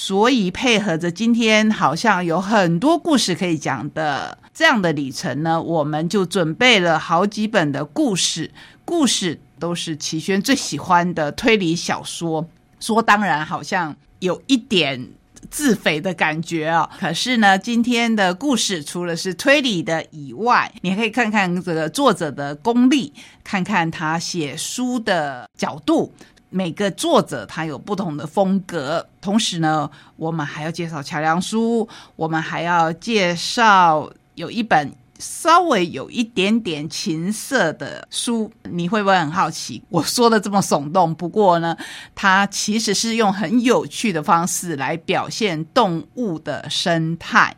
所以配合着今天好像有很多故事可以讲的这样的里程呢，我们就准备了好几本的故事，故事都是齐轩最喜欢的推理小说。说当然好像有一点。自肥的感觉哦。可是呢，今天的故事除了是推理的以外，你可以看看这个作者的功力，看看他写书的角度。每个作者他有不同的风格。同时呢，我们还要介绍桥梁书，我们还要介绍有一本。稍微有一点点情色的书，你会不会很好奇？我说的这么耸动，不过呢，它其实是用很有趣的方式来表现动物的生态。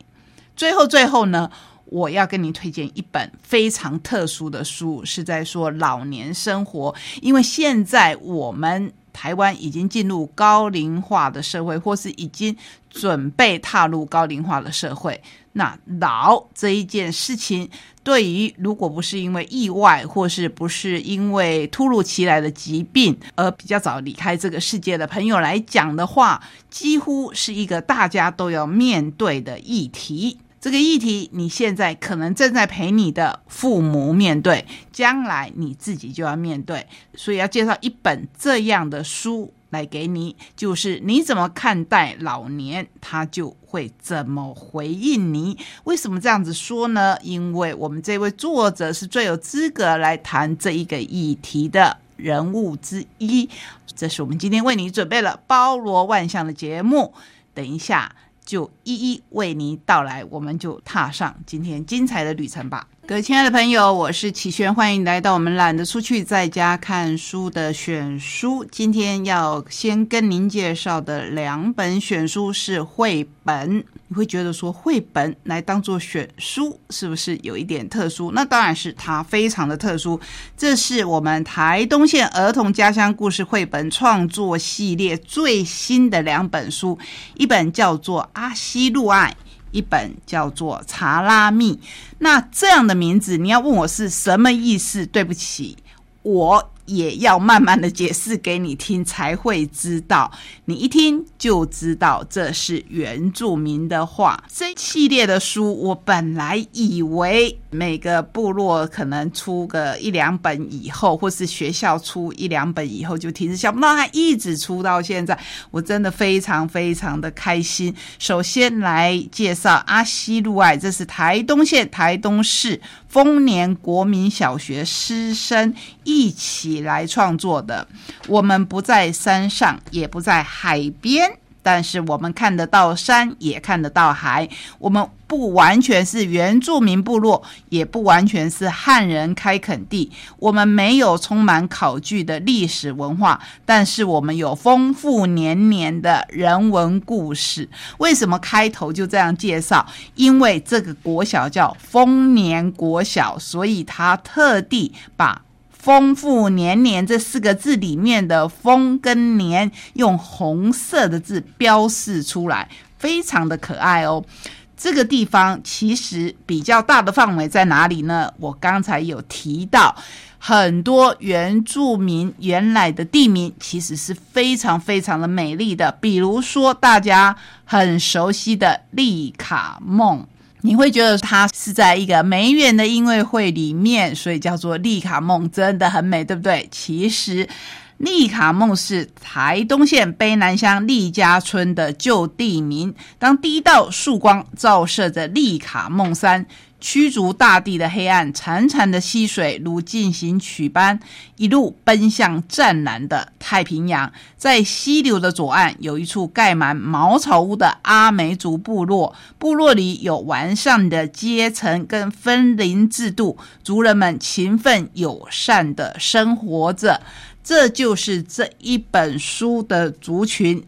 最后，最后呢，我要跟你推荐一本非常特殊的书，是在说老年生活，因为现在我们。台湾已经进入高龄化的社会，或是已经准备踏入高龄化的社会。那老这一件事情，对于如果不是因为意外，或是不是因为突如其来的疾病而比较早离开这个世界的朋友来讲的话，几乎是一个大家都要面对的议题。这个议题，你现在可能正在陪你的父母面对，将来你自己就要面对，所以要介绍一本这样的书来给你，就是你怎么看待老年，他就会怎么回应你。为什么这样子说呢？因为我们这位作者是最有资格来谈这一个议题的人物之一。这是我们今天为你准备了包罗万象的节目。等一下。就一一为您到来，我们就踏上今天精彩的旅程吧。各位亲爱的朋友，我是启轩，欢迎来到我们懒得出去在家看书的选书。今天要先跟您介绍的两本选书是绘本。你会觉得说绘本来当做选书是不是有一点特殊？那当然是它非常的特殊。这是我们台东县儿童家乡故事绘本创作系列最新的两本书，一本叫做《阿西路爱》。一本叫做《查拉密》，那这样的名字，你要问我是什么意思？对不起，我。也要慢慢的解释给你听，才会知道。你一听就知道这是原住民的话。这系列的书，我本来以为每个部落可能出个一两本以后，或是学校出一两本以后就停止，想不到它一直出到现在，我真的非常非常的开心。首先来介绍阿西路爱，这是台东县台东市。丰年国民小学师生一起来创作的。我们不在山上，也不在海边。但是我们看得到山，也看得到海。我们不完全是原住民部落，也不完全是汉人开垦地。我们没有充满考据的历史文化，但是我们有丰富年年的人文故事。为什么开头就这样介绍？因为这个国小叫丰年国小，所以他特地把。丰富年年这四个字里面的“丰”跟“年”用红色的字标示出来，非常的可爱哦。这个地方其实比较大的范围在哪里呢？我刚才有提到，很多原住民原来的地名其实是非常非常的美丽的，比如说大家很熟悉的利卡梦。你会觉得它是在一个梅园的音乐会里面，所以叫做丽卡梦，真的很美，对不对？其实，丽卡梦是台东县卑南乡丽家村的旧地名。当第一道曙光照射着丽卡梦山。驱逐大地的黑暗，潺潺的溪水如进行曲般，一路奔向湛蓝的太平洋。在溪流的左岸，有一处盖满茅草屋的阿美族部落。部落里有完善的阶层跟分林制度，族人们勤奋友善的生活着。这就是这一本书的族群。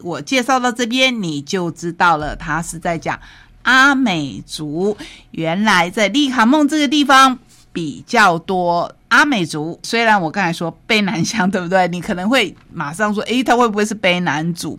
我介绍到这边，你就知道了，他是在讲。阿美族原来在利卡梦这个地方比较多。阿美族虽然我刚才说卑南乡，对不对？你可能会马上说，诶，他会不会是卑南族？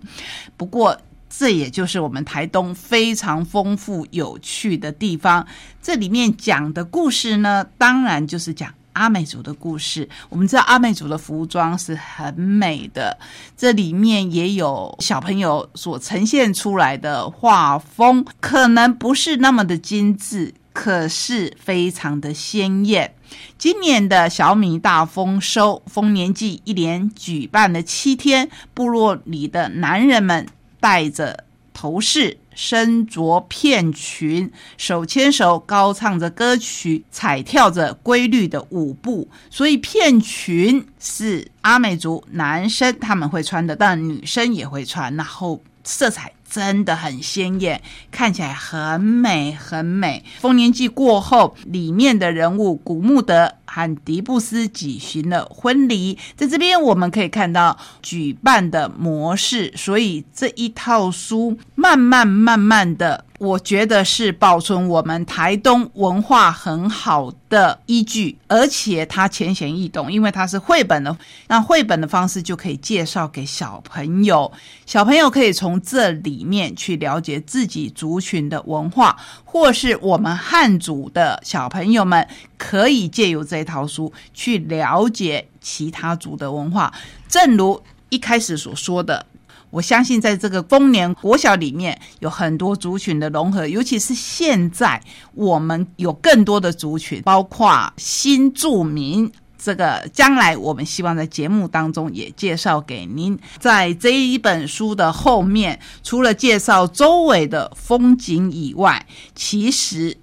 不过这也就是我们台东非常丰富有趣的地方。这里面讲的故事呢，当然就是讲阿美族的故事。我们知道阿美族的服装是很美的，这里面也有小朋友所呈现出来的画风，可能不是那么的精致，可是非常的鲜艳。今年的小米大丰收，丰年祭一连举办了七天，部落里的男人们带着头饰。身着片裙，手牵手，高唱着歌曲，踩跳着规律的舞步。所以，片裙是阿美族男生他们会穿的，但女生也会穿。然后，色彩。真的很鲜艳，看起来很美很美。丰年祭过后，里面的人物古穆德和迪布斯举行了婚礼，在这边我们可以看到举办的模式。所以这一套书慢慢慢慢的。我觉得是保存我们台东文化很好的依据，而且它浅显易懂，因为它是绘本的。那绘本的方式就可以介绍给小朋友，小朋友可以从这里面去了解自己族群的文化，或是我们汉族的小朋友们可以借由这套书去了解其他族的文化。正如一开始所说的。我相信，在这个丰年国小里面，有很多族群的融合，尤其是现在我们有更多的族群，包括新住民。这个将来我们希望在节目当中也介绍给您。在这一本书的后面，除了介绍周围的风景以外，其实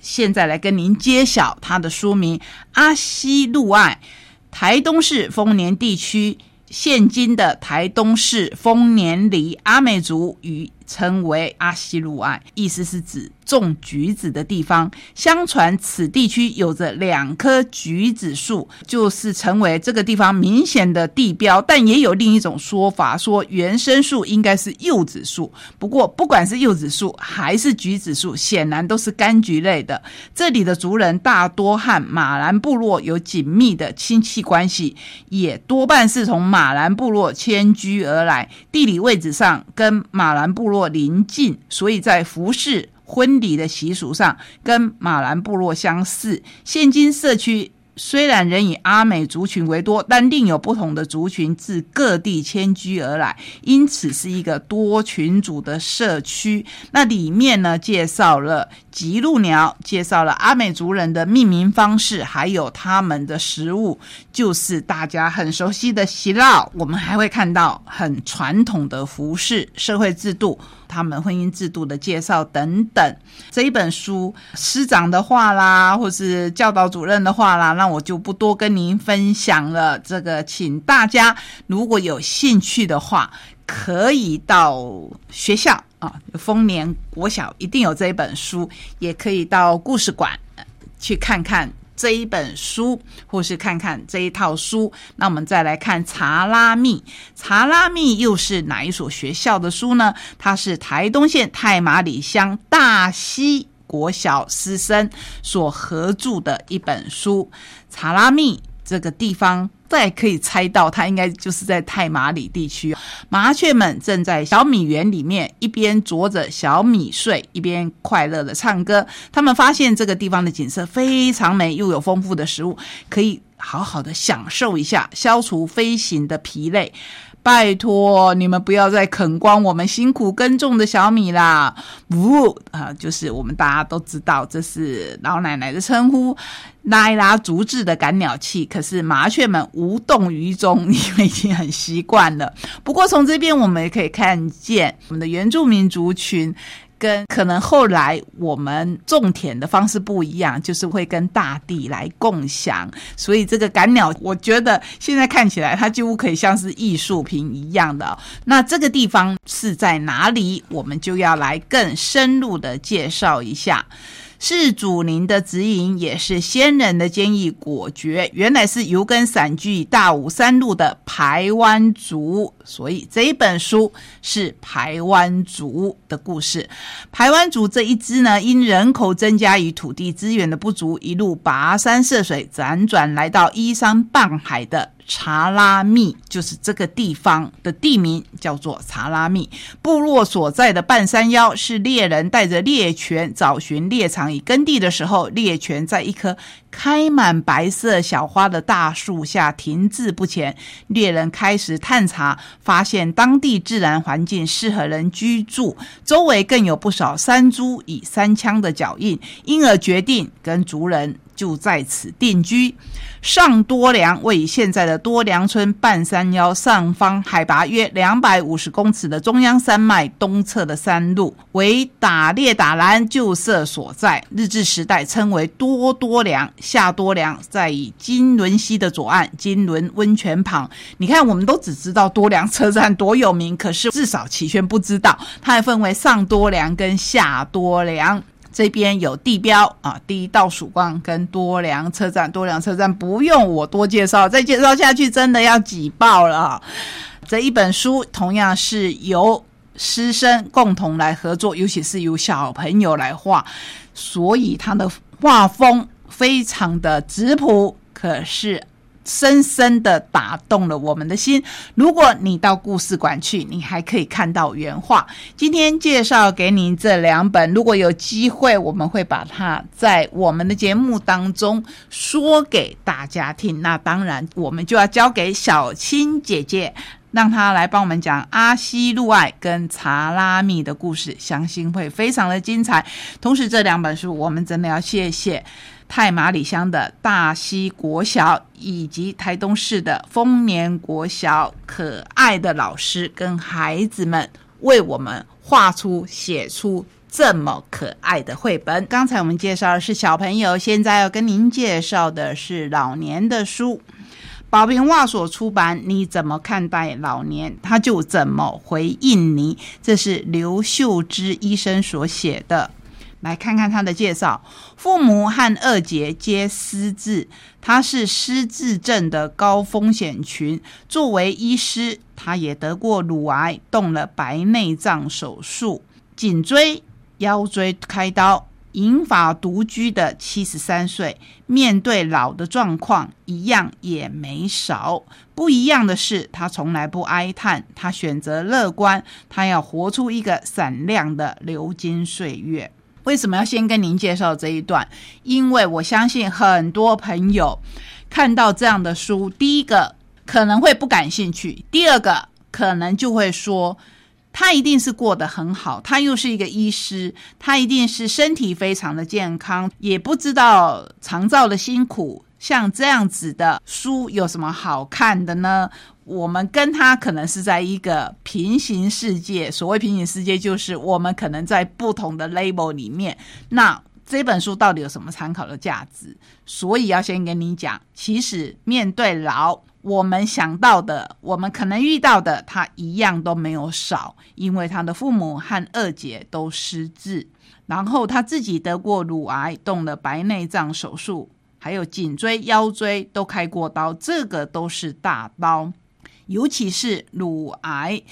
现在来跟您揭晓它的书名《阿西路爱台东市丰年地区》。现今的台东市丰年里阿美族语称为阿西鲁爱，意思是指种橘子的地方。相传此地区有着两棵橘子树，就是成为这个地方明显的地标。但也有另一种说法，说原生树应该是柚子树。不过，不管是柚子树还是橘子树，显然都是柑橘类的。这里的族人大多和马兰部落有紧密的亲戚关系，也多半是从马兰部落迁居而来。地理位置上跟马兰部落。临近，所以在服饰、婚礼的习俗上跟马兰部落相似。现今社区。虽然仍以阿美族群为多，但另有不同的族群自各地迁居而来，因此是一个多群组的社区。那里面呢，介绍了吉鹿鸟，介绍了阿美族人的命名方式，还有他们的食物，就是大家很熟悉的喜酪。我们还会看到很传统的服饰、社会制度。他们婚姻制度的介绍等等，这一本书师长的话啦，或是教导主任的话啦，那我就不多跟您分享了。这个，请大家如果有兴趣的话，可以到学校啊，丰年国小一定有这一本书，也可以到故事馆去看看。这一本书，或是看看这一套书，那我们再来看《查拉密》。《查拉密》又是哪一所学校的书呢？它是台东县太马里乡大溪国小师生所合著的一本书，《查拉密》。这个地方，再可以猜到，它应该就是在太马里地区。麻雀们正在小米园里面，一边啄着小米穗，一边快乐的唱歌。他们发现这个地方的景色非常美，又有丰富的食物，可以好好的享受一下，消除飞行的疲累。拜托你们不要再啃光我们辛苦耕种的小米啦！不啊，就是我们大家都知道，这是老奶奶的称呼，拉一拉竹制的赶鸟器。可是麻雀们无动于衷，你们已经很习惯了。不过从这边我们也可以看见，我们的原住民族群。跟可能后来我们种田的方式不一样，就是会跟大地来共享，所以这个赶鸟，我觉得现在看起来它几乎可以像是艺术品一样的。那这个地方是在哪里？我们就要来更深入的介绍一下。是祖灵的指引，也是先人的坚毅果决。原来是油根散居大武山路的排湾族，所以这一本书是排湾族的故事。排湾族这一支呢，因人口增加与土地资源的不足，一路跋山涉水，辗转来到依山傍海的查拉密，就是这个地方的地名叫做查拉密部落所在的半山腰，是猎人带着猎犬找寻猎场以耕地的时候，猎犬在一棵开满白色小花的大树下停滞不前。猎人开始探查，发现当地自然环境适合人居住，周围更有不少山猪以山枪的脚印，因而决定跟族人。就在此定居。上多良位于现在的多良村半山腰上方，海拔约两百五十公尺的中央山脉东侧的山路，为打猎打蓝旧社所在。日治时代称为多多良，下多良在以金轮溪的左岸，金轮温泉旁。你看，我们都只知道多良车站多有名，可是至少齐宣不知道，它还分为上多良跟下多良。这边有地标啊，第一道曙光跟多良车站，多良车站不用我多介绍，再介绍下去真的要挤爆了。这一本书同样是由师生共同来合作，尤其是由小朋友来画，所以它的画风非常的质朴，可是。深深的打动了我们的心。如果你到故事馆去，你还可以看到原画。今天介绍给您这两本，如果有机会，我们会把它在我们的节目当中说给大家听。那当然，我们就要交给小青姐姐，让她来帮我们讲阿西路爱跟查拉米的故事，相信会非常的精彩。同时，这两本书我们真的要谢谢。太马里乡的大溪国小以及台东市的丰年国小，可爱的老师跟孩子们为我们画出、写出这么可爱的绘本。刚才我们介绍的是小朋友，现在要跟您介绍的是老年的书。宝平画所出版，你怎么看待老年？他就怎么回应你。这是刘秀芝医生所写的。来看看他的介绍。父母和二姐皆失智，他是失智症的高风险群。作为医师，他也得过乳癌，动了白内障手术，颈椎、腰椎开刀。银发独居的七十三岁，面对老的状况，一样也没少。不一样的是，他从来不哀叹，他选择乐观，他要活出一个闪亮的流金岁月。为什么要先跟您介绍这一段？因为我相信很多朋友看到这样的书，第一个可能会不感兴趣，第二个可能就会说，他一定是过得很好，他又是一个医师，他一定是身体非常的健康，也不知道长照的辛苦。像这样子的书有什么好看的呢？我们跟他可能是在一个平行世界。所谓平行世界，就是我们可能在不同的 label 里面。那这本书到底有什么参考的价值？所以要先跟你讲，其实面对老，我们想到的，我们可能遇到的，他一样都没有少。因为他的父母和二姐都失智，然后他自己得过乳癌，动了白内障手术。还有颈椎、腰椎都开过刀，这个都是大刀，尤其是乳癌。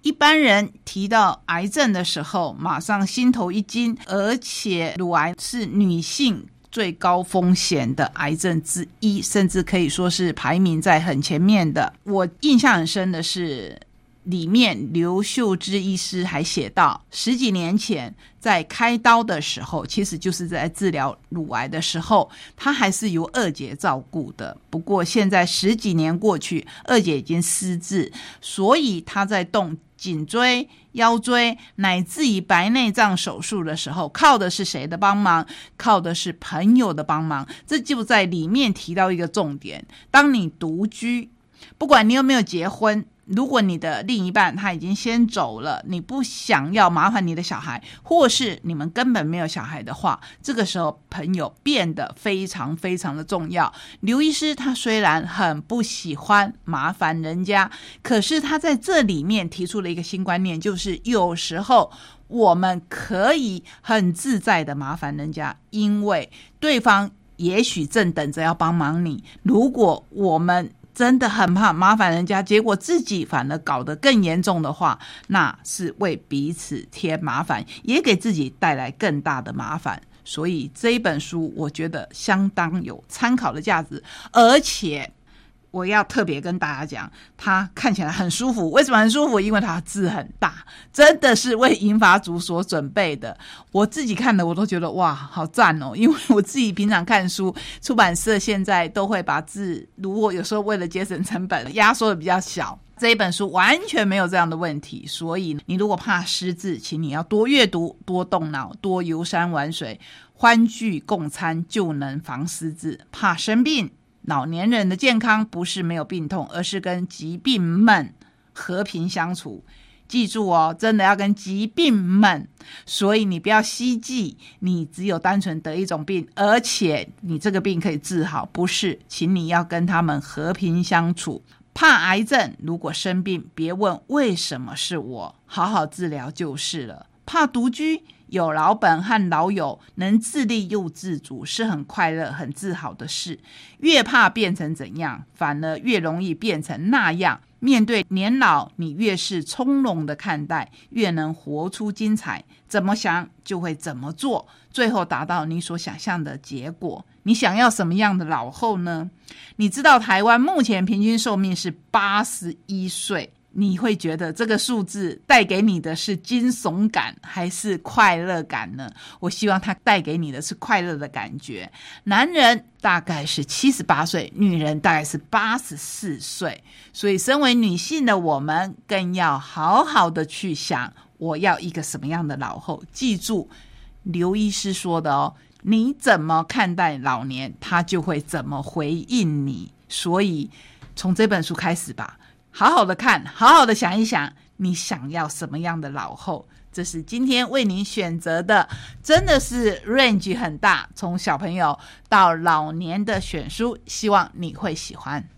一般人提到癌症的时候，马上心头一惊，而且乳癌是女性最高风险的癌症之一，甚至可以说是排名在很前面的。我印象很深的是。里面刘秀芝医师还写到，十几年前在开刀的时候，其实就是在治疗乳癌的时候，他还是由二姐照顾的。不过现在十几年过去，二姐已经失智，所以他在动颈椎、腰椎乃至于白内障手术的时候，靠的是谁的帮忙？靠的是朋友的帮忙。这就在里面提到一个重点：当你独居，不管你有没有结婚。如果你的另一半他已经先走了，你不想要麻烦你的小孩，或是你们根本没有小孩的话，这个时候朋友变得非常非常的重要。刘医师他虽然很不喜欢麻烦人家，可是他在这里面提出了一个新观念，就是有时候我们可以很自在的麻烦人家，因为对方也许正等着要帮忙你。如果我们真的很怕麻烦人家，结果自己反而搞得更严重的话，那是为彼此添麻烦，也给自己带来更大的麻烦。所以这一本书，我觉得相当有参考的价值，而且我要特别跟大家讲，它看起来很舒服。为什么很舒服？因为它字很大，真的是为银发族所准备的。我自己看的，我都觉得哇，好赞哦！因为我自己平常看书，出版社现在都会把字，如果有时候为了节省成本，压缩的比较小。这一本书完全没有这样的问题，所以你如果怕失字，请你要多阅读、多动脑、多游山玩水、欢聚共餐，就能防失字。怕生病。老年人的健康不是没有病痛，而是跟疾病们和平相处。记住哦，真的要跟疾病们。所以你不要希冀你只有单纯得一种病，而且你这个病可以治好，不是，请你要跟他们和平相处。怕癌症，如果生病，别问为什么是我，好好治疗就是了。怕独居。有老本和老友，能自立又自主，是很快乐、很自豪的事。越怕变成怎样，反而越容易变成那样。面对年老，你越是从容的看待，越能活出精彩。怎么想就会怎么做，最后达到你所想象的结果。你想要什么样的老后呢？你知道台湾目前平均寿命是八十一岁。你会觉得这个数字带给你的是惊悚感还是快乐感呢？我希望它带给你的是快乐的感觉。男人大概是七十八岁，女人大概是八十四岁，所以身为女性的我们更要好好的去想，我要一个什么样的老后。记住刘医师说的哦，你怎么看待老年，他就会怎么回应你。所以从这本书开始吧。好好的看，好好的想一想，你想要什么样的老后？这是今天为您选择的，真的是 range 很大，从小朋友到老年的选书，希望你会喜欢。